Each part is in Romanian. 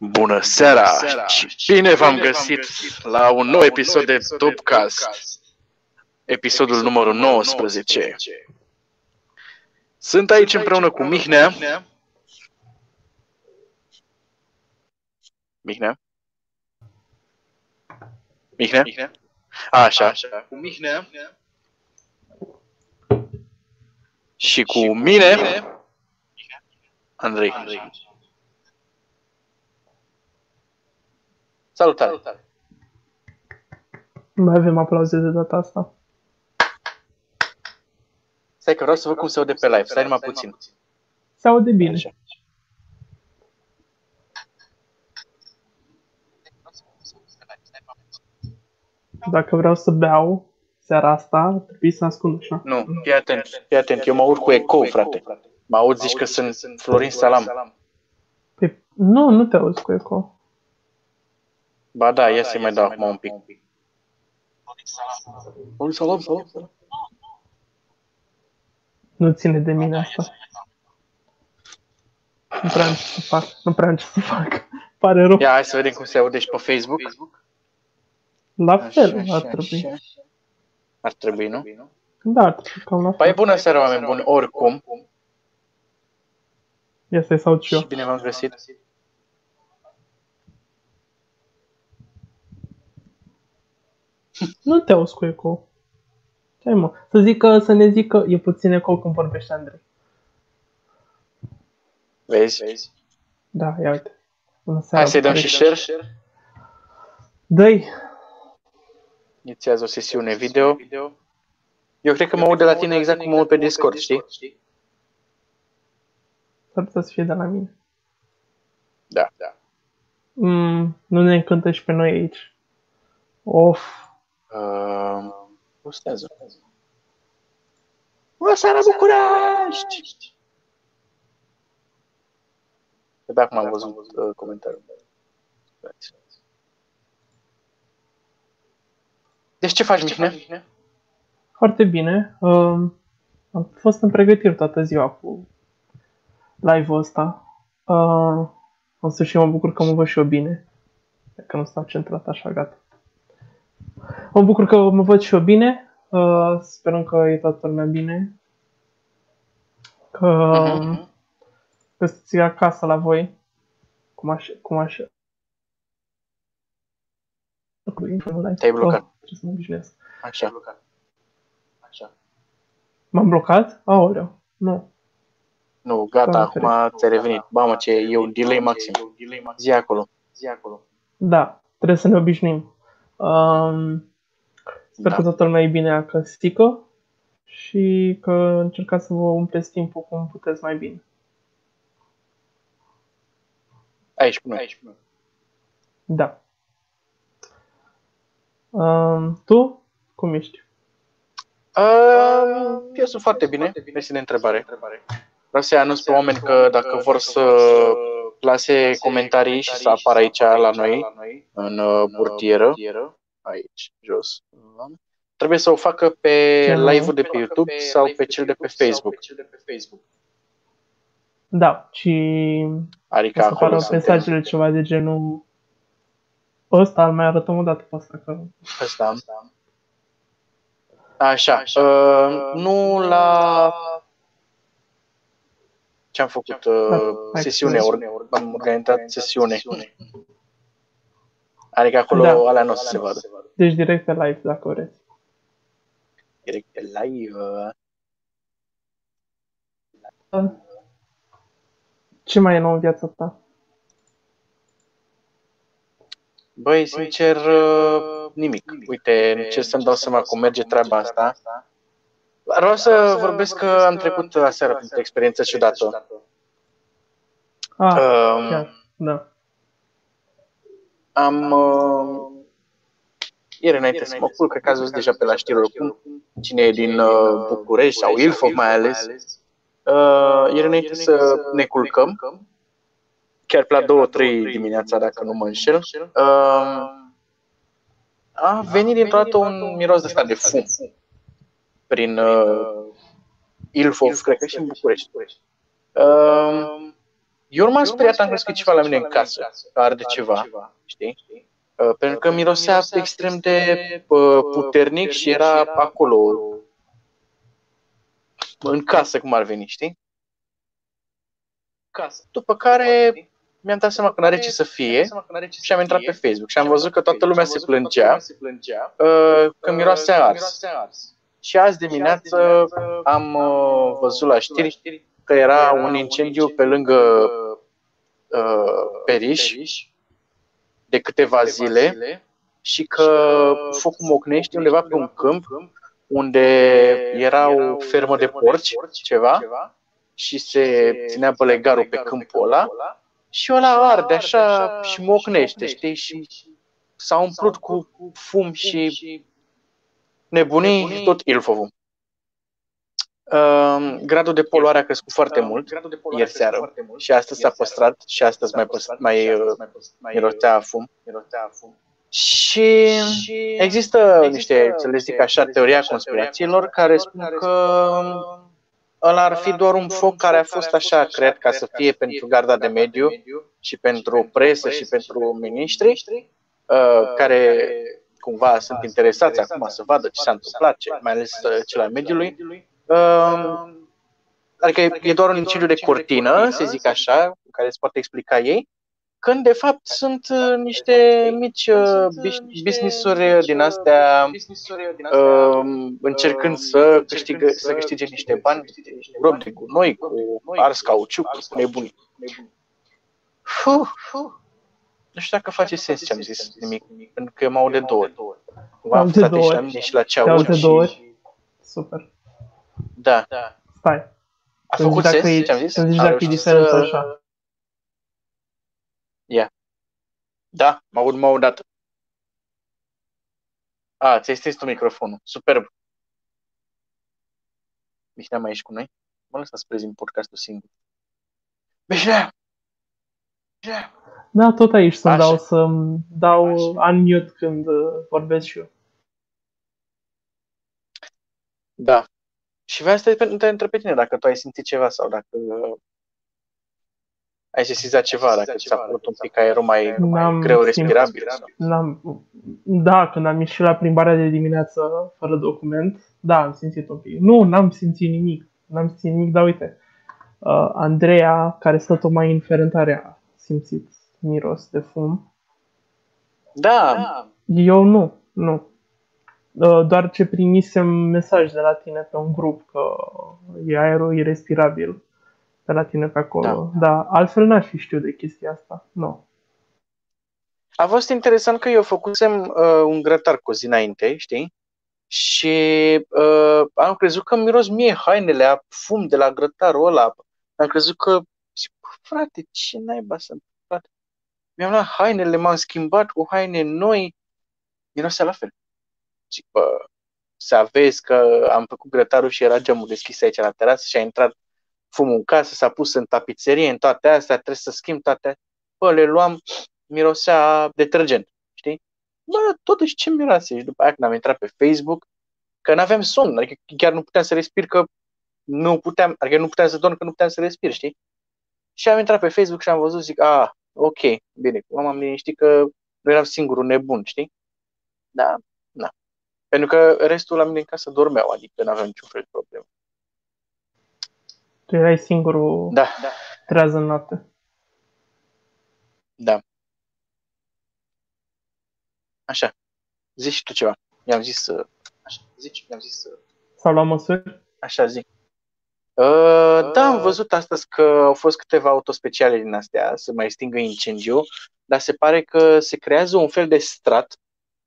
Bună seara și bine v-am găsit la un nou episod de Dubcast, episodul numărul 19. Sunt aici împreună cu Mihnea. Mihnea? Mihnea? Așa. Cu Mihnea. Și cu mine, Andrei. Salutare! Nu mai avem aplauze de data asta. Stai că vreau să văd cum se aude pe live. Stai numai puțin. Se aude bine. Așa. Dacă vreau să beau seara asta, trebuie să ascund așa. Nu, fii atent, fii atent. Eu mă urc cu ecou, frate. Mă aud, zici că sunt Florin Salam. Păi, nu, nu te auzi cu eco. Ba da, ia să-i mai dau acum un pic. Florin Salam, salam, salam. Nu ține de mine asta. Nu prea am ce să fac. Nu prea am ce să fac. Pare rău. Ia, hai să vedem cum se aude și pe Facebook. La fel Așa, ar așa, trebui. așa. Ar trebui, nu? Da, ar trebui cam la Păi fel. bună seara, oameni buni, oricum. Ia să-i saut și eu. Și bine v-am găsit. Nu te auzi cu eco. Ce mă? Să zică, să ne zică, e puțin eco când vorbește Andrei. Vezi? Da, ia uite. Bună seara, Hai să-i dăm Andrei. și share. Dă-i. Inițiază o sesiune video. Eu cred că mă aud de la tine exact cum mă aud pe Discord, știi? S-ar putea să fie de la mine. Da, da. Mm, nu ne încântă și pe noi aici. Of. Uh, postează. Bună seara, București! De acum am văzut uh, comentariul. Deci ce faci, Mihnea? Foarte bine. Um, am fost în pregătiri toată ziua cu live-ul ăsta. Uh, în sfârșit mă bucur că mă văd și eu bine. Dacă nu stau centrat așa, gata. Mă bucur că mă văd și eu bine. Uh, sperăm că e toată lumea bine. Că, Mhm. că sunteți acasă la voi. Cum așa, cum așa. Te-ai blocat. Oh, ce să mă obișnuiesc. Așa. Așa. M-am blocat? Aoleu. Nu. Nu, gata, Doamne acum ți-ai revenit. Mamă, ce e un delay maxim. Zi acolo. Zi acolo. Da, trebuie să ne obișnuim. Um, sper Da. că toată lumea e bine acasă și că încercați să vă umpleți timpul cum puteți mai bine. Aici, cu noi. Aici, cu noi. Da. Um, tu? Cum ești? Uh, eu sunt foarte bine. Mersi de întrebare. Vreau să anunț pe oameni că dacă vor să lase comentarii și să apară aici la noi, în uh, burtieră, aici, jos, trebuie să o facă pe Ce nu? live-ul de pe YouTube sau pe cel de pe Facebook. Da, și Adică o să acolo apară suntem. mesajele ceva de genul ăsta, îl mai arătăm o dată pe asta, că Ăsta. Așa. Uh, nu la ce am făcut uh, hai sesiune, că- or, am organizat sesiune. Adică acolo Da. alea nu o să se vadă. deci direct pe live dacă vreți. Direct pe live. uh, Ce mai e nou în viața ta? Băi, sincer, uh, nimic. Uite, încerc să-mi dau seama cum merge treaba asta. Vreau să vorbesc că am trecut aseară printr-o experiență ciudată. Ah, Um, chiar, da. am... Uh, ieri înainte să mă culc, cred că ați văzut deja pe la știri oricum, cine e din uh, București sau Ilfov mai ales. Uh, ieri înainte să ne culcăm, chiar pe la 2-3 dimineața, dacă nu mă înșel, uh, a venit dintr-o dată un miros de ăsta de fum prin uh, Ilfov, cred că și în București. Uh, Eu nu m-am speriat, am crezut că e ceva la mine în casă, că arde ceva, știi? Uh, pentru că mirosea extrem de uh, puternic și era acolo, în casă, cum ar veni, știi? După care mi-am dat seama că n-are ce să fie și am intrat pe Facebook și am văzut că toată lumea se plângea. uh, că miroase ars. Și azi dimineață am văzut la știri că era un incendiu pe lângă Periș de câteva zile și că focul mocnește undeva pe un câmp unde era o fermă de porci, ceva, și se ținea bălegarul pe câmpul ăla și ăla arde așa și mocnește, știi? Și s-a umplut cu fum și nebunii tot Ilfovul. Uh, gradul de poluare a crescut foarte mult ieri seară și astăzi s-a păstrat și astăzi mai, păstrat, mai, uh, mirotea fum. Și există niște, să le zic așa, teoria conspirațiilor care spun că ăla ar fi doar un foc care a fost așa creat ca să fie pentru garda de mediu și pentru presă și pentru miniștri uh, care cumva sunt interesați acum să vadă ce s-a întâmplat, mai ales uh, cel al mediului. Uh, adică e doar un incidiu de cortină, să zic așa, care se poate explica ei, când de fapt sunt uh, niște mici uh, business-uri din astea uh, încercând să, câștigă, să câștige niște bani, grob de gunoi, cu ars cauciuc, cu nebunii. Nu știu dacă face sens ce am zis nimic, pentru că eu mă aud de două ori. V-am de două ori. și la ce aud. de două ori. Super. Da. Stai. A făcut sens e, ce am zis? Să zici dacă e diferență așa. Ia. Da, mă aud, mă aud dată. A, ți-ai stins tu microfonul. Superb. Mihnea mai ești cu noi? Mă lăsa să prezint podcastul singur. Mihnea! Da, tot aici să dau să dau unmute când uh, vorbesc și eu. Da, și vreau să te întreb pe tine dacă tu ai simțit ceva sau dacă ai sesizat ceva, dacă ți-a părut un pic aerul mai, mai greu respirabil. N-am, da, când am ieșit la plimbarea de dimineață fără document, da, am simțit un pic. Nu, n-am simțit nimic. N-am simțit nimic, dar uite, uh, Andreea, care stă tot mai în ferentare, a simțit miros de fum. Da. Eu nu, nu. Uh, doar ce primisem mesaj de la tine pe un grup că e aerul irrespirabil de la tine pe acolo. Da. da altfel n-aș fi știut de chestia asta. Nu. No. A fost interesant că eu făcusem uh, un grătar cu zi înainte, știi? Și uh, am crezut că miros mie hainele a fum de la grătarul ăla. Am crezut că, zic, frate, ce naiba să frate? Mi-am luat hainele, m-am schimbat cu haine noi. Mirosea la fel zic, bă, să aveți că am făcut grătarul și era geamul deschis aici la terasă și a intrat fumul în casă, s-a pus în tapiserie, în toate astea, trebuie să schimb toate Bă, le luam, mirosea detergent, știi? Bă, totuși ce miroase? Și după aia când am intrat pe Facebook, că nu aveam somn, adică chiar nu puteam să respir, că nu puteam, adică nu puteam să dorm, că nu puteam să respir, știi? Și am intrat pe Facebook și am văzut, zic, a, ah, ok, bine, m-am liniștit că nu eram singurul nebun, știi? Da, pentru că restul la mine în casă dormeau, adică nu aveam niciun fel de problemă. Tu erai singurul da. trează în noapte. Da. Așa. Zici și tu ceva. Mi-am zis să... Așa, zici, mi-am zis să... Sau la măsuri? Așa zic. Uh, da, am văzut astăzi că au fost câteva autospeciale din astea să mai stingă incendiu, dar se pare că se creează un fel de strat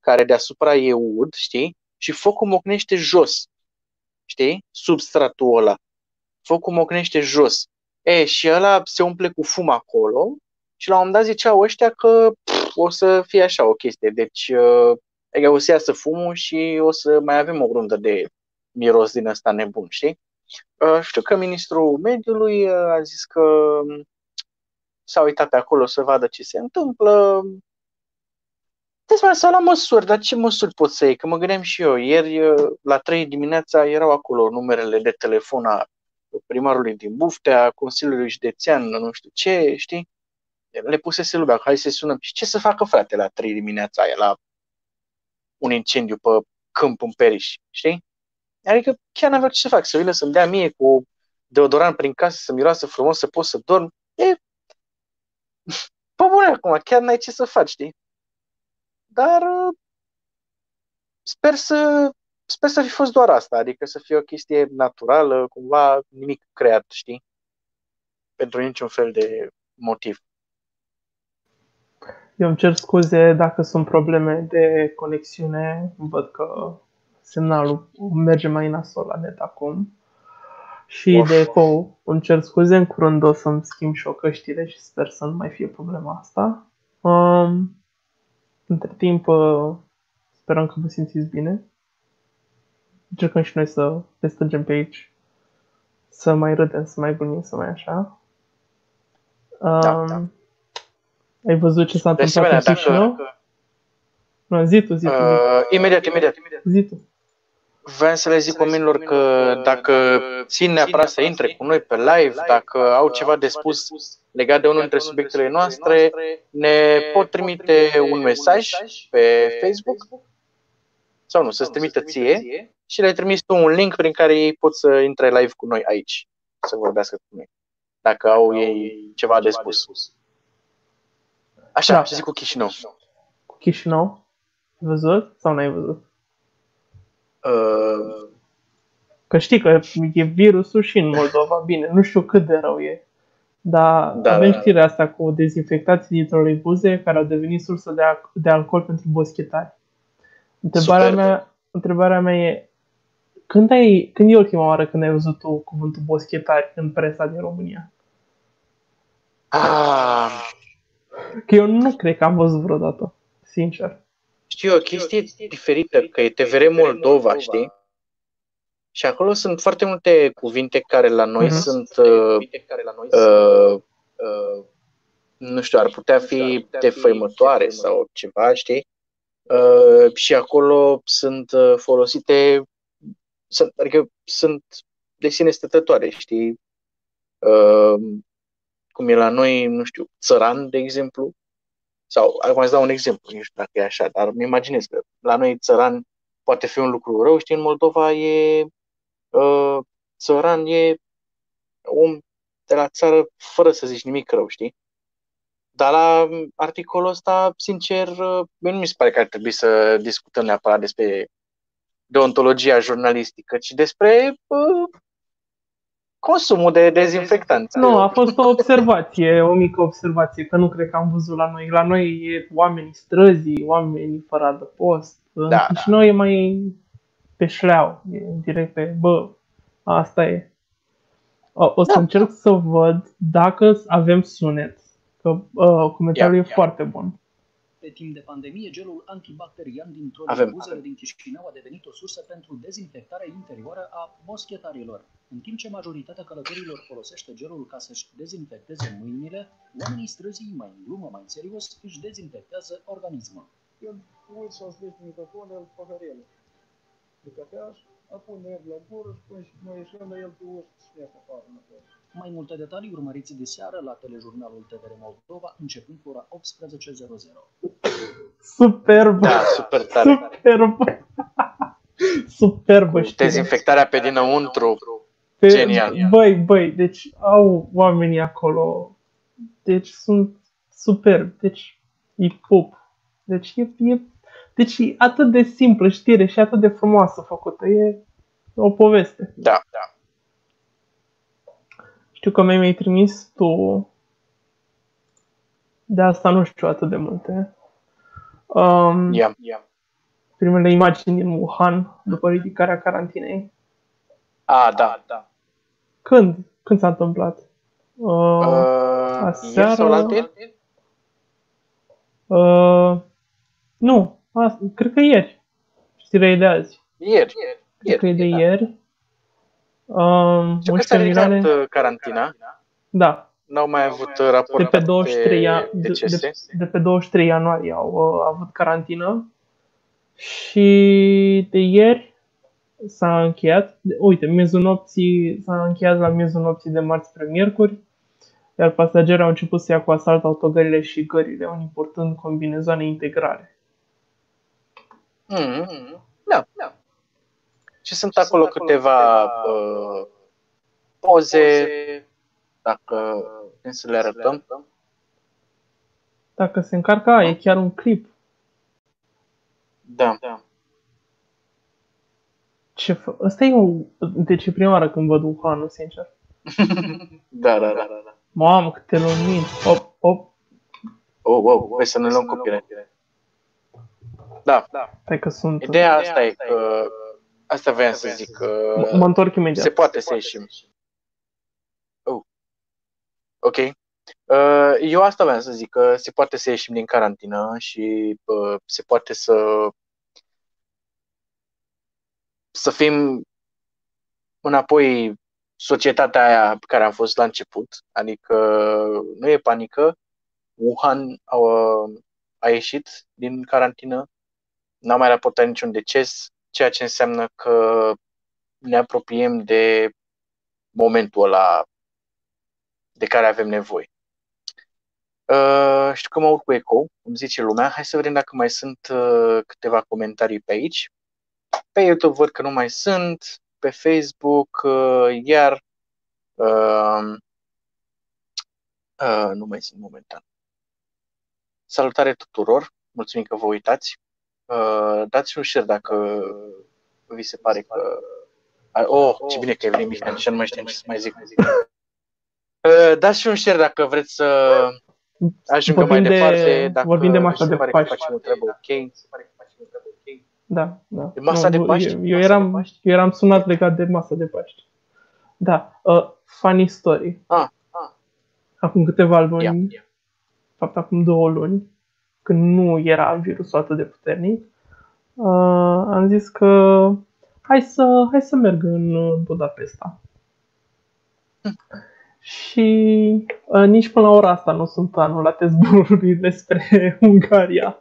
care deasupra e ud, știi? Și focul mocnește jos, știi? Substratul ăla. Focul mocnește jos. E, și ăla se umple cu fum acolo și la un moment dat ziceau ăștia că pf, o să fie așa o chestie. Deci, uh, adică o să iasă fumul și o să mai avem o grundă de miros din ăsta nebun, știi? Uh, știu că ministrul mediului uh, a zis că um, s-a uitat pe acolo să vadă ce se întâmplă, Trebuie să la măsuri, dar ce măsuri pot să iei? Că mă gândeam și eu. Ieri, la 3 dimineața, erau acolo numerele de telefon a primarului din Buftea, Consiliului Județean, nu știu ce, știi? Le pusese lumea, hai să sunăm. Și ce să facă frate la 3 dimineața aia, la un incendiu pe câmp în Periș, știi? Adică chiar n-aveau ce să fac, să vină să-mi dea mie cu deodorant prin casă, să miroasă frumos, să pot să dorm. E, pe bune acum, chiar n-ai ce să faci, știi? Dar uh, sper să sper să fi fost doar asta, adică să fie o chestie naturală, cumva nimic creat, știi? Pentru niciun fel de motiv. Eu îmi cer scuze dacă sunt probleme de conexiune. Văd că semnalul merge mai nasol la net acum. Și of. de eco îmi cer scuze, în curând o să-mi schimb și o căștire și sper să nu mai fie problema asta. Um, între timp, uh, sperăm că vă simțiți bine. Încercăm și noi să ne strângem pe aici, să mai râdem, să mai glumim, să mai așa. Um, da, da. Ai văzut ce s-a întâmplat în Chișinău? Nu, zi tu, zi tu. Uh, imediat, imediat. Zi tu. Vreau să le zic oamenilor că dacă țin neapărat să intre cu noi pe live, dacă au ceva de spus legat de unul dintre subiectele noastre, ne pot trimite un mesaj pe Facebook sau nu, să-ți trimită ție și le trimis tu un link prin care ei pot să intre live cu noi aici, să vorbească cu noi, dacă au ei ceva de spus. Așa, da. și zic cu Chișinău. Cu Chișinău? Ai văzut sau n-ai văzut? Uh... Că știi că e virusul și în Moldova, bine, nu știu cât de rău e. Dar da, avem da. știrea asta cu dezinfectații din troleibuze care au devenit sursă de, al- de alcool pentru boschetari. Întrebarea mea, întrebarea mea e, când, ai, când e ultima oară când ai văzut tu cuvântul boschetari în presa din România? Ah, Că eu nu cred că am văzut vreodată, sincer. Știu, o chestie diferită, că e TVR Moldova, știi? Și acolo sunt foarte multe cuvinte care la noi uh-huh. sunt, uh, uh, uh, nu știu, ar putea fi defăimătoare sau ceva, știi? Uh, și acolo sunt uh, folosite, sunt, adică sunt de sine stătătoare, știi? Uh, cum e la noi, nu știu, țăran, de exemplu, sau, acum îți dau un exemplu, nu știu dacă e așa, dar îmi imaginez că la noi țăran poate fi un lucru rău, știi, în Moldova e uh, țăran e om de la țară fără să zici nimic rău, știi? Dar la articolul ăsta, sincer, uh, nu mi se pare că ar trebui să discutăm neapărat despre deontologia jurnalistică, ci despre uh, consumul de dezinfectanți. Nu, a fost o observație, o mică observație, că nu cred că am văzut la noi. La noi e oamenii străzii, oamenii fără adăpost. Da, și da. noi e mai pe șleau, e direct pe, bă, asta e. O, o să da. încerc să văd dacă avem sunet, că uh, comentariul ia, e ia. foarte bun. Pe timp de pandemie, gelul antibacterian din trolebuzele din Chișinău a devenit o sursă pentru dezinfectarea interioară a boschetarilor. În timp ce majoritatea călătorilor folosește gelul ca să-și dezinfecteze mâinile, oamenii străzii, mai în glumă, mai în serios, își dezinfectează organismul. Eu uit să-ți microfon, el paharele de cafea apoi merg la gură și până noi ieșim la el pe ușă și ne afară înapoi. Mai multe detalii urmăriți de seară la telejurnalul TVR Moldova, începând cu ora 18.00. Superb! Da, super tare. Superb! Superbă știre. Dezinfectarea pe dinăuntru. Pe, Genial. Băi, băi, deci au oamenii acolo. Deci sunt superb. Deci e pup. Deci e, e deci e atât de simplă știre și atât de frumoasă făcută. E o poveste. Da, da. Știu că mi-ai trimis tu. De asta nu știu atât de multe. Um, yeah, yeah. Primele imagini din Wuhan după ridicarea carantinei. Ah, da, da. Când? Când s-a întâmplat? Uh, uh, aseară? sau la uh, Nu, Asta, cred că ieri. Știrea e de azi. Ieri. Cred că e de ieri. Um, că s-a milioane... Uh, carantina. Da. N-au mai avut uh, raport de pe 23, de, de, de, de pe 23 ianuarie au uh, avut carantină și de ieri s-a încheiat. Uite, miezul nopții s-a încheiat la miezul nopții de marți spre miercuri, iar pasagerii au început să ia cu asalt autogările și gările, unii purtând combinezoane integrale. Mm-hmm. Da, da. Și sunt acolo câteva uh, poze, dacă să le arătăm. Dacă se încarcă, e chiar un clip. Da. da. Ce fă... Asta e o... Deci e prima oară când văd Wuhan, sincer. da, da, da, da. Mamă, câte lumini. Op, op. Oh, wow, hai să ne luăm copile. Da. Stai că sunt... Ideea asta e că... Asta voiam să zic. Că mă întorc imediat. Se poate să ieșim. Oh. Ok. Uh, eu asta vreau să zic, că se poate să ieșim din carantină și uh, se poate să să fim înapoi societatea aia pe care am fost la început, adică nu e panică, Wuhan a, a ieșit din carantină, n-a mai raportat niciun deces, ceea ce înseamnă că ne apropiem de momentul ăla de care avem nevoie. Uh, știu că mă urc cu eco, îmi zice lumea. Hai să vedem dacă mai sunt uh, câteva comentarii pe aici. Pe YouTube văd că nu mai sunt, pe Facebook, uh, iar uh, uh, nu mai sunt momentan. Salutare tuturor, mulțumim că vă uitați. Uh, dați un share dacă vi se pare că... Oh, ce bine că ai venit, Mihai, și nu mai știam ce să mai zic. Uh, dați și un share dacă vreți să ajungă mai departe. Dacă vorbim de masa de Paști. Facem o treabă ok. Da, da. De masa nu, de Paști? Eu, eu, eram, eu eram sunat legat de masa de Paști. Da. Uh, funny story. Ah, ah. Acum câteva luni, Yeah, yeah. fapt acum două luni, când nu era virusul atât de puternic, uh, am zis că hai să, hai să merg în uh, Budapesta. Și uh, nici până la ora asta nu sunt anulate zborurile spre Ungaria.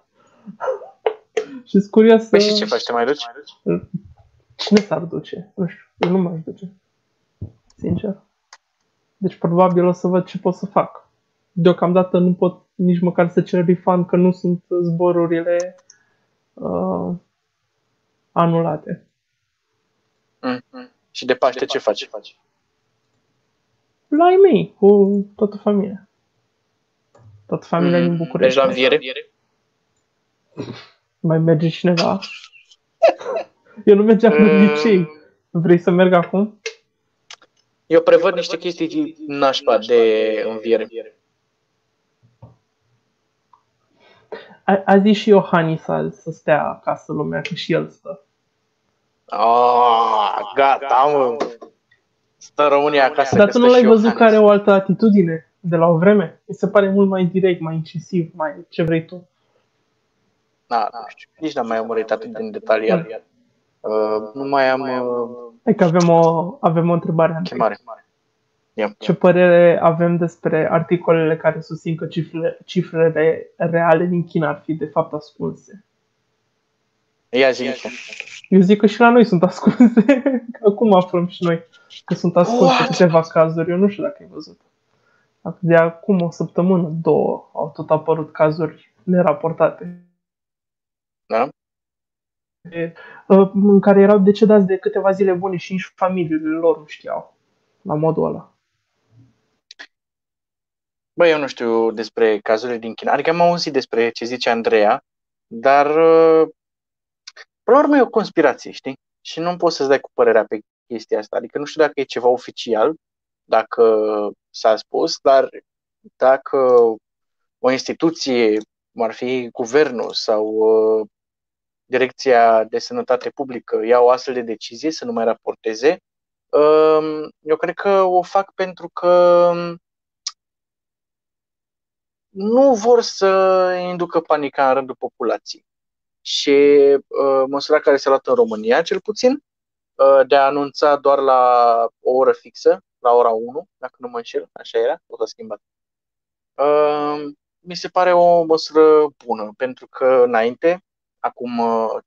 și sunt curios Păi să... și ce faci? Te mai duci? Cine s-ar duce? Nu știu, eu nu m-aș duce. Sincer. Deci probabil o să văd ce pot să fac. Deocamdată nu pot nici măcar să cer refund că nu sunt zborurile uh, anulate. Mm. Și de Paște ce faci? La ai mei, cu toată familia. Toată familia din Mm. București. Deci la înviere? Mai merge cineva? Eu nu mergeam în Mm. licei. Vrei să merg acum? Eu prevăd niște chestii nașpa de înviere. A, a zis și Iohannis azi să stea acasă lumea, că și el stă. Ah, gata, mă. Stă România acasă. Dar că tu stă nu l-ai și văzut Iohannis. că are o altă atitudine de la o vreme? Mi se pare mult mai direct, mai incisiv, mai ce vrei tu. Da, nu știu. Nici n-am mai urmărit atât de detaliat. Uh, nu mai am uh, Hai că avem o, avem o întrebare. Andrei. chemare. Ia. Ce părere avem despre articolele care susțin că cifrele, cifrele reale din China ar fi de fapt ascunse? Ia zi. Eu zic că și la noi sunt ascunse. Că Acum aflăm și noi că sunt ascunse What? câteva cazuri. Eu nu știu dacă ai văzut. De acum o săptămână, două, au tot apărut cazuri neraportate. Da? uh, În care erau decedați de câteva zile bune și nici familiile lor nu știau. La modul ăla. Bă, eu nu știu despre cazurile din China. Adică am auzit despre ce zice Andreea, dar uh, până la urmă e o conspirație, știi? Și nu poți să-ți dai cu părerea pe chestia asta. Adică nu știu dacă e ceva oficial, dacă s-a spus, dar dacă o instituție, cum ar fi guvernul sau uh, Direcția de Sănătate Publică, ia o astfel de decizie să nu mai raporteze, uh, eu cred că o fac pentru că nu vor să inducă panica în rândul populației. Și uh, măsura care s-a luat în România, cel puțin, uh, de a anunța doar la o oră fixă, la ora 1, dacă nu mă înșel, așa era, o s-a schimbat. Uh, mi se pare o măsură bună, pentru că înainte, acum uh,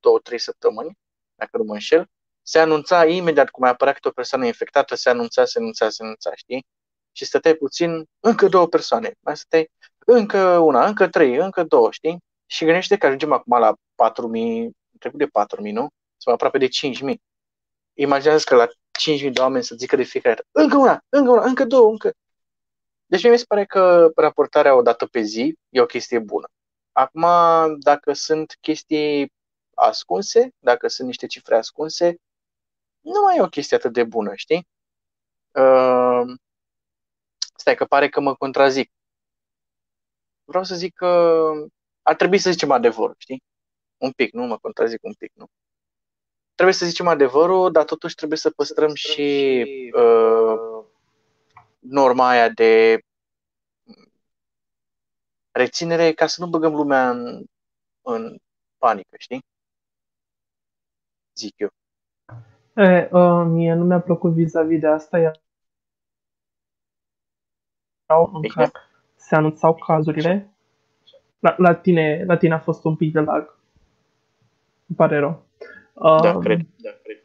două, trei săptămâni, dacă nu mă înșel, se anunța imediat cum mai apărea câte o persoană infectată, se anunța, se anunța, se anunța, știi? Și stăteai puțin, încă două persoane, mai stăteai încă una, încă trei, încă două, știi? Și gândește că ajungem acum la 4.000, trecut de 4.000, nu? Sau aproape de 5.000. Imaginează că la 5.000 de oameni să zică de fiecare dată, încă una, încă una, încă două, încă... Deci mi se pare că raportarea o dată pe zi e o chestie bună. Acum, dacă sunt chestii ascunse, dacă sunt niște cifre ascunse, nu mai e o chestie atât de bună, știi? Uh, stai că pare că mă contrazic. Vreau să zic că ar trebui să zicem adevărul, știi? Un pic, nu mă contrazic un pic, nu. Trebuie să zicem adevărul, dar totuși trebuie să păstrăm și uh, norma aia de reținere ca să nu băgăm lumea în, în panică, știi? Zic eu. E, uh, mie nu mi-a plăcut vis-a-vis de asta, iar în care se anunțau cazurile. La, la, tine, la tine a fost un pic de lag. Îmi pare rău. Da, uh, cred. Da, cred.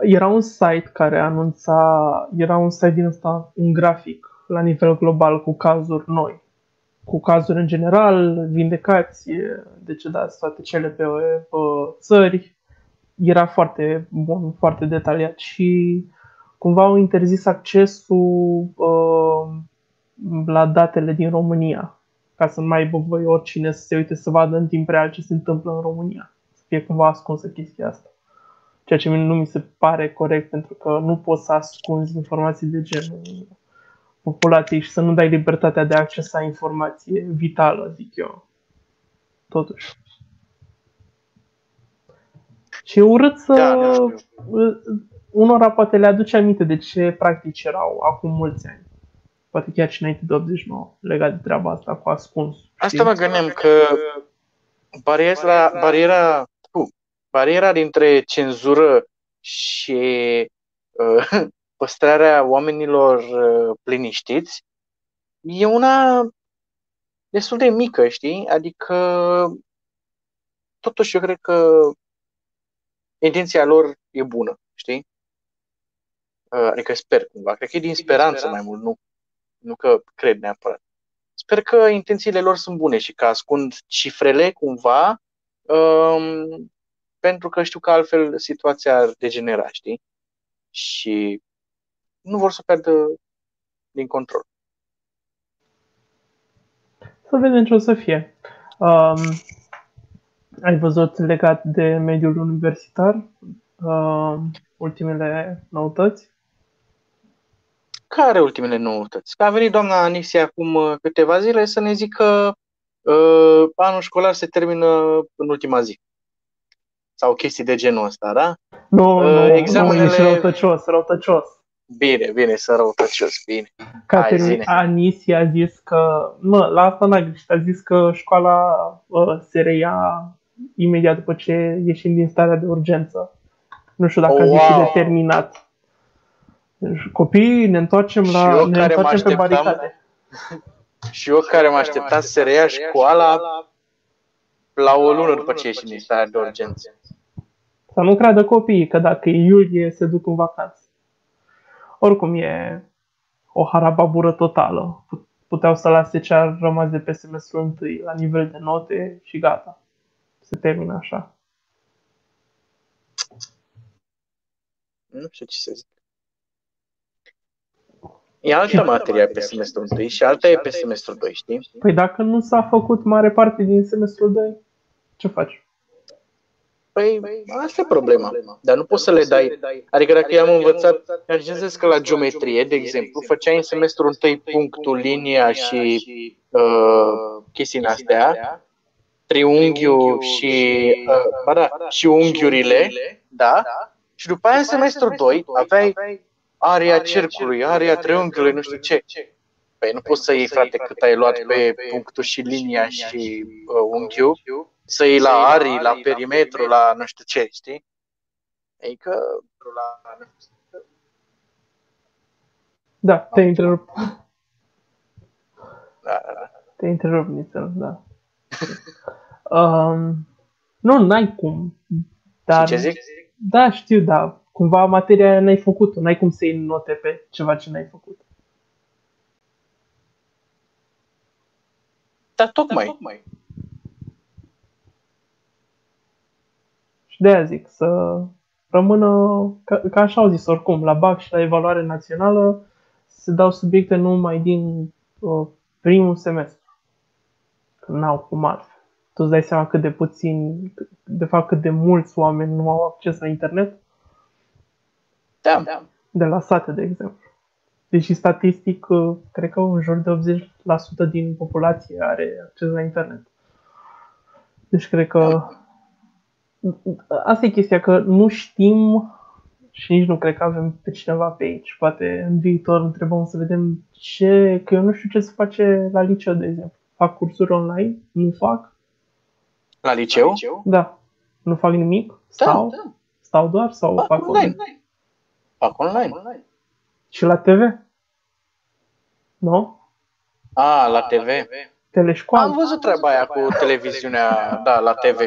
Era un site care anunța, era un site din ăsta, un grafic la nivel global cu cazuri noi. Cu cazuri în general, vindecați, decedați, toate cele pe, pe țări, era foarte bun, foarte detaliat și cumva au interzis accesul uh, la datele din România, ca să nu mai aibă voi oricine să se uite să vadă în timp real ce se întâmplă în România. Să fie cumva ascunsă chestia asta. Ceea ce nu mi se pare corect, pentru că nu poți să ascunzi informații de genul populației și să nu dai libertatea de a accesa informație vitală, zic eu. Totuși. Și e urât să... Da, da, unora poate le aduce aminte de ce practici erau acum mulți ani. Poate chiar și înainte de 89, legat de treaba asta cu ascuns. Asta mă gândeam că bariera, bariera, uh, bariera dintre cenzură și uh, păstrarea oamenilor uh, liniștiți e una destul de mică, știi? Adică totuși eu cred că intenția lor e bună, știi? Uh, adică sper cumva. Cred că e din speranță mai mult, nu, nu că cred neapărat. Sper că intențiile lor sunt bune și că ascund cifrele cumva um, pentru că știu că altfel situația ar degenera, știi? Și nu vor să pierdă din control. Să vedem ce o să fie. Um, ai văzut legat de mediul universitar uh, ultimele noutăți? Care ultimele noutăți? A venit doamna Anisia acum uh, câteva zile să ne zică uh, anul școlar se termină în ultima zi. Sau chestii de genul ăsta, da? Nu, uh, nu, examenele... nu, ești răutăcios, răutăcios. Bine, bine, să răutăcios, bine. Caterin Anisia a zis că, mă, la asta n-a greșit, a zis că școala uh, se reia imediat după ce ieșim din starea de urgență. Nu știu dacă oh, a zis wow. de terminat. Deci, copiii, ne întoarcem la ne întoarcem pe baricade. și eu care mă așteptam să reia școala la o lună după ce ieșim din starea de urgență. Să nu creadă copiii că dacă e iulie se duc în vacanță. Oricum e o harababură totală. Puteau să lase ce a rămas de pe semestrul întâi la nivel de note și gata se termină așa. Nu știu ce să zic. E altă materie pe semestrul 1 și alta e pe semestrul 2, știi? Păi dacă nu s-a făcut mare parte din semestrul 2, ce faci? Păi, asta e problema. Dar nu poți să le dai. Adică dacă i-am învățat, imaginez că la geometrie, de exemplu, făceai în semestrul 1 punctul, linia și uh, chestiile astea, triunghiul și, uh, ba da, și unghiurile, da? Și după aia în semestrul 2 aveai aria cercului, aria triunghiului, nu știu ce. Păi nu poți să iei, frate, cât ai luat pe punctul și linia și uh, unghiul, să iei la arii, la perimetru, la nu știu ce, știi? Adică la... Da, te întrerup. Da, da, da. Te întrerup, Nițel, da. Um, nu, n-ai cum. Dar ce zic? Da, știu, dar cumva materia aia n-ai făcut-o. N-ai cum să iei note pe ceva ce n-ai făcut. Dar tocmai. tocmai. Și de aia zic, să rămână, ca, ca așa au zis oricum, la BAC și la evaluare națională se dau subiecte numai din uh, primul semestru. Că n-au cum altfel. Tu îți dai seama cât de puțin, de fapt cât de mulți oameni nu au acces la internet? Da. da. De la sate, de exemplu. Deși statistic, uh, cred că în jur de 80% din populație are acces la internet. Deci cred că asta e chestia, că nu știm și nici nu cred că avem pe cineva pe aici. Poate în viitor întrebăm să vedem ce, că eu nu știu ce se face la liceu, de exemplu. Fac cursuri online? Nu fac? La liceu? Da. Nu fac nimic? Stau? Da, da. Stau doar sau fac, fac online? online? Fac online. Și la TV? Nu? A, la TV. Teleșcoală. Am văzut treaba aia cu televiziunea, da, la TV.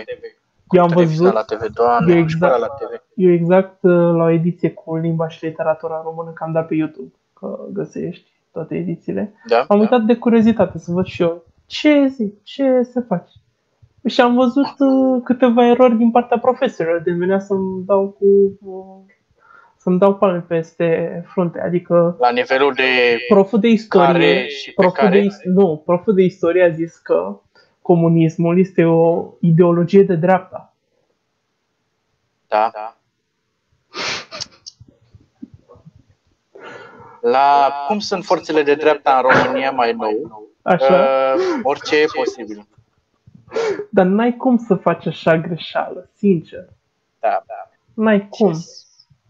Eu am văzut la TV, doamne, eu exact, la TV. Eu exact uh, la o ediție cu limba și literatura română, că am dat pe YouTube, că găsești toate edițiile. Da, am da. uitat de curiozitate să văd și eu ce zic, ce se face. Și am văzut uh, câteva erori din partea profesorilor, de venea să-mi dau cu uh, să-mi dau palme peste frunte, adică la nivelul de proful de istorie, care și pe proful care? de, nu, proful de istorie a zis că comunismul este o ideologie de dreapta. Da. da. La cum sunt forțele de dreapta în România mai nou, Așa. uh, orice e posibil. Dar n-ai cum să faci așa greșeală, sincer. Da, da. N-ai cum.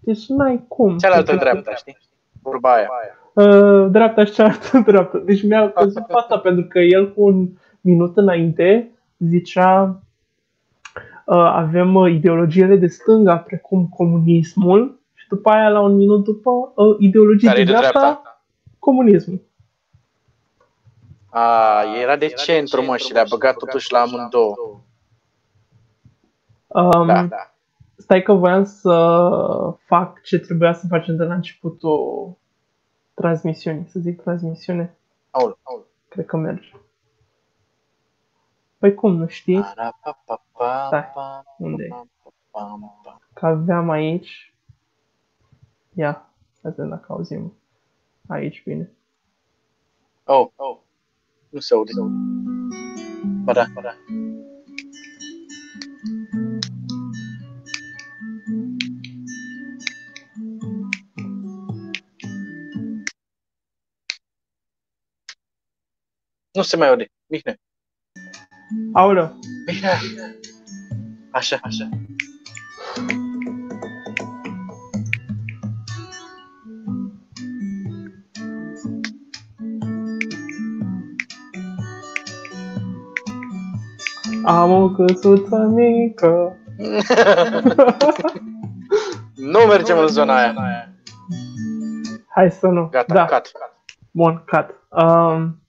Deci n-ai cum. Cealaltă dreapta, știi? Vorba aia. Uh, dreapta și cealaltă dreapta. Deci mi-a căzut fața pentru că el cu un minut înainte zicea uh, avem uh, ideologiile de stânga precum comunismul și după aia la un minut după uh, ideologie de, de dreapta, dreapta, comunismul. A, era de centru, mă, și le-a băgat totuși la amândouă. Um, Da, da. Stai că voiam să fac ce trebuia să facem de la începutul transmisiunii, să zic transmisiune. Aul, aul. Cred că merge. Păi cum, nu știi? Stai, unde e? Că aveam aici... Ia, să vedem dacă auzim aici bine. Oh, oh. Nu se aude. Ba da, ba da. Nu se mai aude. Mihnea. Aoleu, Mihnea. Așa, așa. am o căsuță mică. nu mergem în zona aia. Hai să nu. Gata, da. cut. Bun, cut. Um,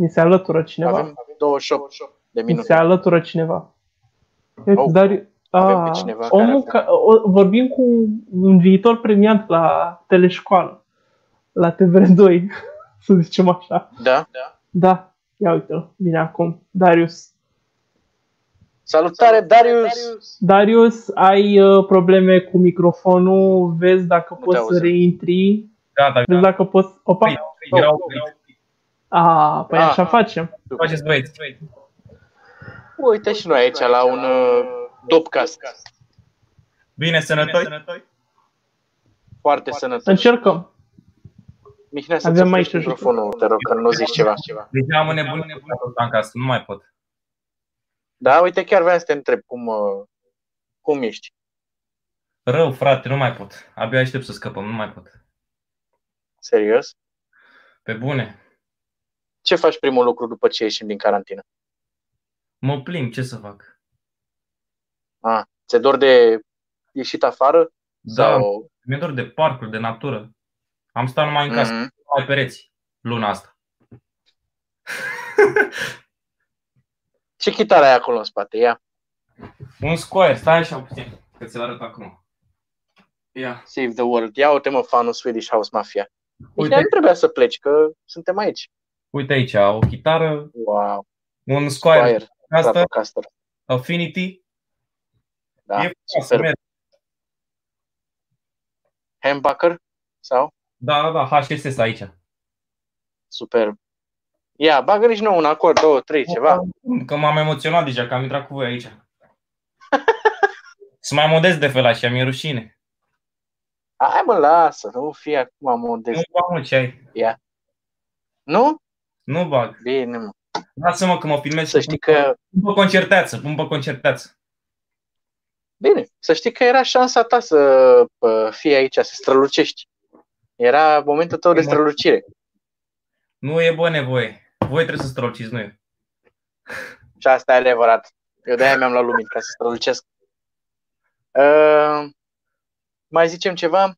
mi se alătură cineva. Avem 28 de Mi minute. se alătură cineva. Uite, Oh, Dar, avem a, pe cineva omul care- ca, o, vorbim cu un viitor premiant la teleșcoală, la TVR2, să zicem așa. Da? da. Da, ia uite-l, vine acum. Darius. Salutare, Darius! Darius, ai uh, probleme cu microfonul, vezi dacă te poți să auzim. reintri, Gata, vezi gata. dacă poți... Opa! Erau A, păi Ah. așa facem. faceți băieți. Uite și noi aici la un uh, dopcast. Bine, sănătoși? Foarte sănătos. Încercăm. Mihnea, să Avem ți aici microfonul, te rog, că nu zici ceva. Deci am înnebunit cu tot în casă, nu mai pot. Da, uite, chiar vreau să te întreb cum, uh, cum ești. Rău, frate, nu mai pot. Abia aștept să scăpăm, nu mai pot. Serios? Pe bune. Ce faci primul lucru după ce ieșim din carantină? Mă plimb, ce să fac? Ah, ți-e dor de ieșit afară? Da, Sau... mi-e dor de parcuri, de natură. Am stat numai în casă, Mhm. numai pereți, luna asta. Ce chitară ai acolo în spate? Ia. Un square, stai așa puțin, că ți-l arăt acum. Ia. Save the world. Ia uite mă fanul Swedish House Mafia. Uite, Uite. nu trebuia să pleci, că suntem aici. Uite aici, o chitară, Wow. un Squire, Fire. asta, Stratocaster. Affinity. Da, e frumoasă, super. merge. Humbucker? Sau? Da, da, da, HSS aici. Super. Ia, bagă nici nou un acord, două, trei, ceva. Că m-am emoționat deja, că am intrat cu voi aici. Sunt mai modest de fel așa, mi-e rușine. Hai mă, lasă, nu fi acum modest. Nu bag mult ce ai. Nu? Nu bag. Bine, mă. Lasă-mă că mă filmez Să știi că, Pun pe concerteață, pun pe concerteață. bine, să știi că era șansa ta să pă, fii aici, să strălucești. Era momentul tău de strălucire. Nu e bă nevoie. Voi trebuie să străluciți, nu eu. Și asta e adevărat. Eu de-aia mi-am luat lumini, ca să strălucesc. Uh, mai zicem ceva?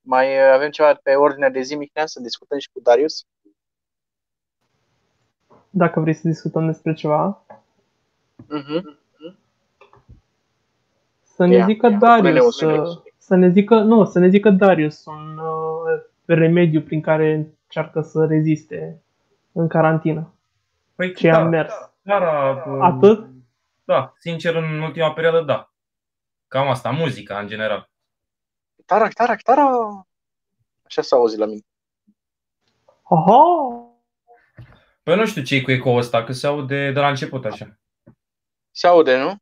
Mai uh, avem ceva pe ordinea de zi, Mihnea, să discutăm și cu Darius? Dacă vrei să discutăm despre ceva, Uh-huh. să ne Ia, zică ia, pune-ne un Darius, subiect. să, să ne zică, nu, să ne zică Darius un uh, remediu prin care încearcă să reziste în carantină. Păi Ce da, am mers. Chiar, uh, Atât? Da, sincer, în ultima perioadă, da. Cam asta, muzica, în general. Tara, tara, tara! Așa s-a auzit la mine. Aha! Păi nu știu ce e cu eco ăsta, că se aude de la început așa. Se aude, nu?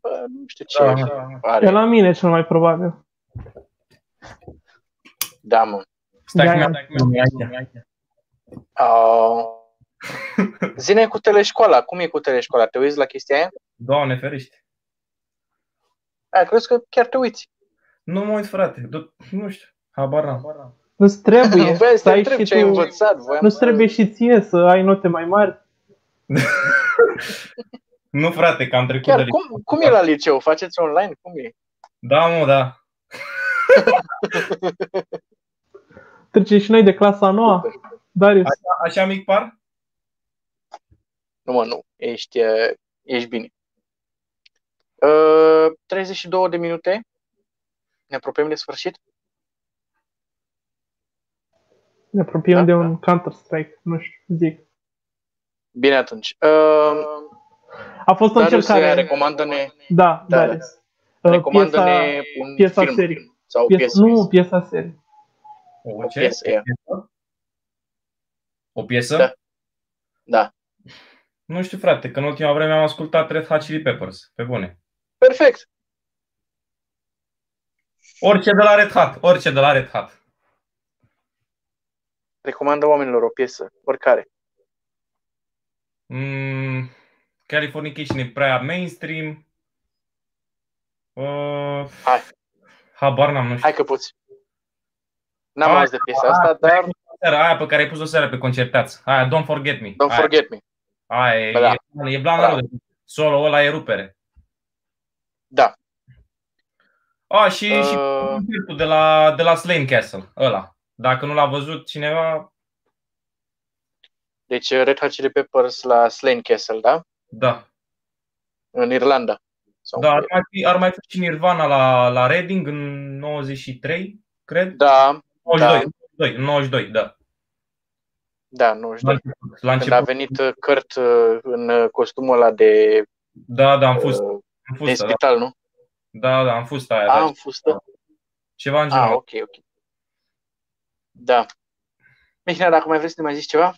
Bă, nu știu ce Da, da, da. are. E la mine cel mai probabil. Da, mă. Stai Da, că ia. mi-am aici. Uh, zine cu teleșcoala. Cum e cu teleșcoala? Te uiți la chestia aia? Doamne ferește. A, crezi că chiar te uiți. Nu mă uit, frate. Du- nu știu. Habar n-am. Nu-ți trebuie Băi, să să ai întreb și ce ai tu... învățat. Voiam Nu-ți să- trebuie și ție să ai note mai mari? Nu, frate, că am trecut Chiar, de cum, cum e la liceu? Faceți online? Cum e? Da, mă, da. Trece și noi de clasa a noua? Darius, Așa mic par? Nu, mă, nu. Ești, uh, ești bine. Uh, 32 de minute. Ne apropiem de sfârșit. Ne apropiem Da, de da. un Counter-Strike, nu știu, zic. Bine atunci. Uh, A fost o Darius, încercare. recomandă-ne, Da, Da, Darius. Uh, recomandă-ne un piesa film. serie. Sau o piesa, piesă. nu, piesa serie. O, O ce? piesă, ia. O piesă? Da. Da. Nu știu, frate, că în ultima vreme am ascultat Red Hot Chili Peppers. Pe bune. Perfect. Orice de la Red Hot. Orice de la Red Hot. Recomandă oamenilor o piesă, oricare. Mm, Californication e prea mainstream. Uh, Hai. Habar n-am, nu știu. Hai că poți. N-am Hai, auzit de piesa asta, dar Seara, aia pe care ai pus-o seara pe concertați. Aia, Don't Forget Me. don't aia, forget me. Aia, e, Bă, da. e, e blană Da. rău de Solo ăla e rupere. Da. A, și, și Uh, concertul de la, de la Slane Castle, ăla. Dacă nu l-a văzut cineva, deci Red Hot Chili Peppers la Slane Castle, da? da. În Irlanda. Sau Da, ar mai fi, ar mai fi și Nirvana la, la Reading în 93, cred. da, 92, 92, în 92, da. da, nu La știu. început. La Când a început. venit uh, Kurt uh, în uh, costumul ăla de, Da, da, am fost, uh, am de fost, da. spital, nu? Da, da, am fost aia, A, da. în fustă? Ceva în genul. Ah, ăla. ok, ok. Da. Mihnea, dacă mai vrei să ne mai zici ceva?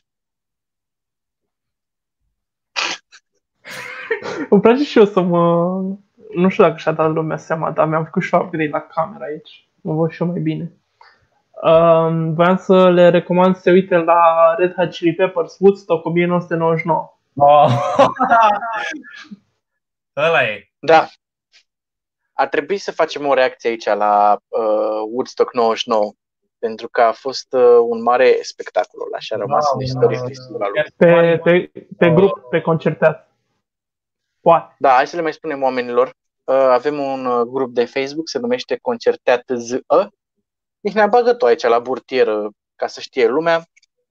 Îmi place și eu să mă... Nu știu dacă și-a dat lumea seama, dar mi-am făcut și o upgrade la camera aici. Mă văd și eu mai bine. Um, voiam să le recomand să se uite la Red Hot Chili Peppers Woodstock 1999. Oh. Ăla e. Da. Ar trebui să facem o reacție aici la uh, Woodstock 99, pentru că a fost uh, un mare spectacol ăla și a rămas în istorie festivalul. Pe, pe, pe grup, pe concertat. Poate. Da, hai să le mai spunem oamenilor. Uh, avem un uh, grup de Facebook, se numește Concerteat ZE. Mihnea, bagă tu aici la burtieră ca să știe lumea.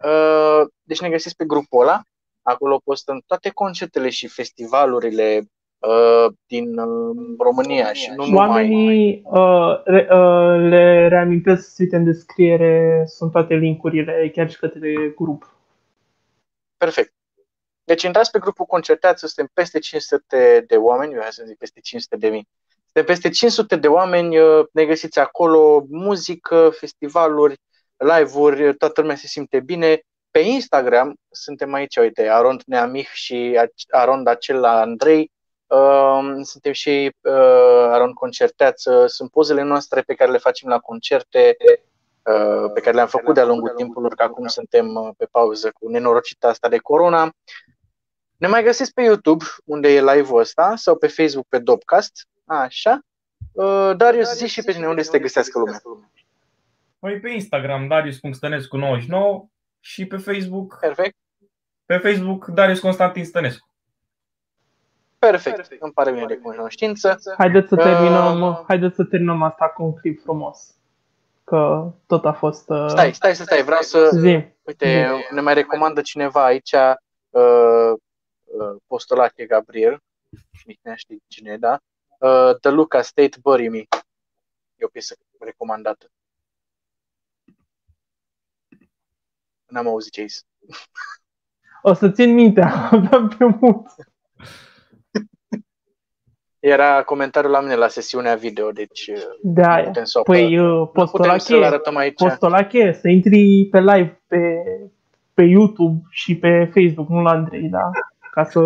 Uh, deci ne găsiți pe grupul ăla. Acolo postăm toate concertele și festivalurile uh, din uh, România și nu Oamenii uh, re, uh, le reamintesc să uite în descriere, sunt toate linkurile, chiar și către grup. Perfect. Deci intrați pe grupul Concerteață, suntem peste 500 de oameni, eu să zic peste 500 de mii. Suntem peste 500 de oameni, uh, ne găsiți acolo, muzică, festivaluri, live-uri, toată lumea se simte bine. Pe Instagram suntem aici, uite, Arond Neamih și Arond Acela Andrei, uh, suntem și uh, Arond Concerteață, sunt pozele noastre pe care le facem la concerte, pe care le-am făcut de-a lungul timpului, că acum suntem pe pauză cu nenorocita asta de corona. Ne mai găsiți pe YouTube, unde e live-ul ăsta, sau pe Facebook pe Dopcast. Așa. Uh, Darius, zi și pe tine unde să te găsească lumea. Păi pe Instagram, Darius.stănescu99 și pe Facebook. Perfect. Pe Facebook, Darius Constantin Stănescu. Perfect. Perfect. Îmi pare bine de cunoștință. Haideți să terminăm, uh, haideți să terminăm asta cu un clip frumos. Că tot a fost... Uh... Stai, stai, stai, vreau să... Zi. Uite, Zi. ne mai recomandă cineva aici uh, uh, Postolache Gabriel. Mihnea știi cine e, da? Uh, The Luca State Bury Me. E o piesă recomandată. N-am auzit ce O să țin mintea, aveam pe mult. Era comentariul la mine la sesiunea video, deci de aia. putem să Păi postolache, postolache, să intri pe live pe, pe YouTube și pe Facebook, nu la Andrei, da? Ca să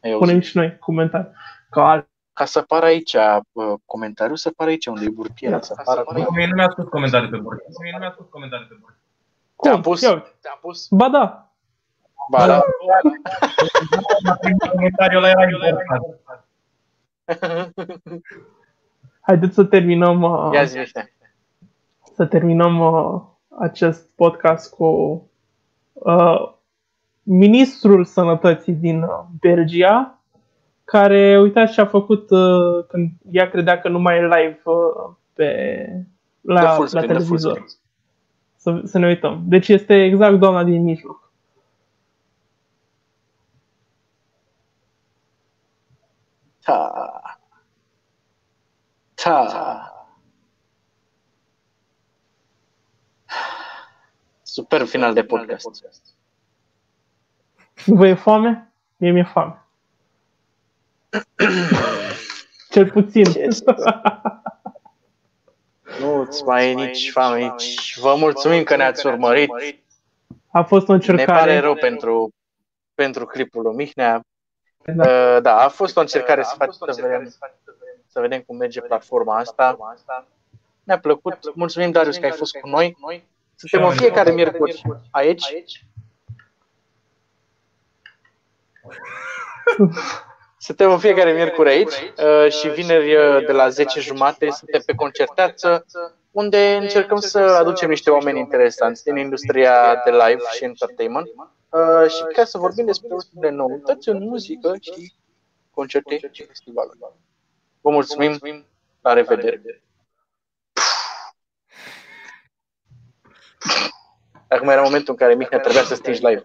Eu punem zic. și noi comentarii. Ca ca să apară aici comentariul, să apară aici unde e burtiera. Să apară Mie nu mi-a spus comentarii pe burtiera. Mie nu mi-a spus comentarii pe burtiera. Te-am pus? Te-am pus? Ba da. Ba da. Comentariul ăla era important. Haideți să terminăm uh, Ia zi, să terminăm uh, acest podcast cu uh, ministrul sănătății din uh, Belgia, care, uitați ce a făcut uh, când ea credea că nu mai e live uh, pe, la, la televizor. Să, să ne uităm. Deci este exact doamna din mijloc. Ta. Ta. Super final de podcast. Vă e foame? Mie mi-e foame. Cel puțin. Nu-ți mai e nici foame, nici... Vă mulțumim că ne-ați urmărit. A fost o încercare. Ne pare rău pentru, pentru clipul lui Mihnea. Da. Uh, da, a fost o încercare să, fac, să, vedem, să vedem cum merge platforma asta. Ne-a plăcut. Mulțumim, Darius, că ai fost cu noi. Suntem în fiecare miercuri aici. Suntem în fiecare miercuri aici uh, și vineri uh, de la 10 jumate suntem pe concertață unde încercăm să aducem niște oameni interesanți din industria de live și entertainment uh, și ca să vorbim despre de noutăți în muzică și concerte și festivaluri. Vă mulțumim, la revedere! Acum era momentul în care Mihnea trebuia să stingi live.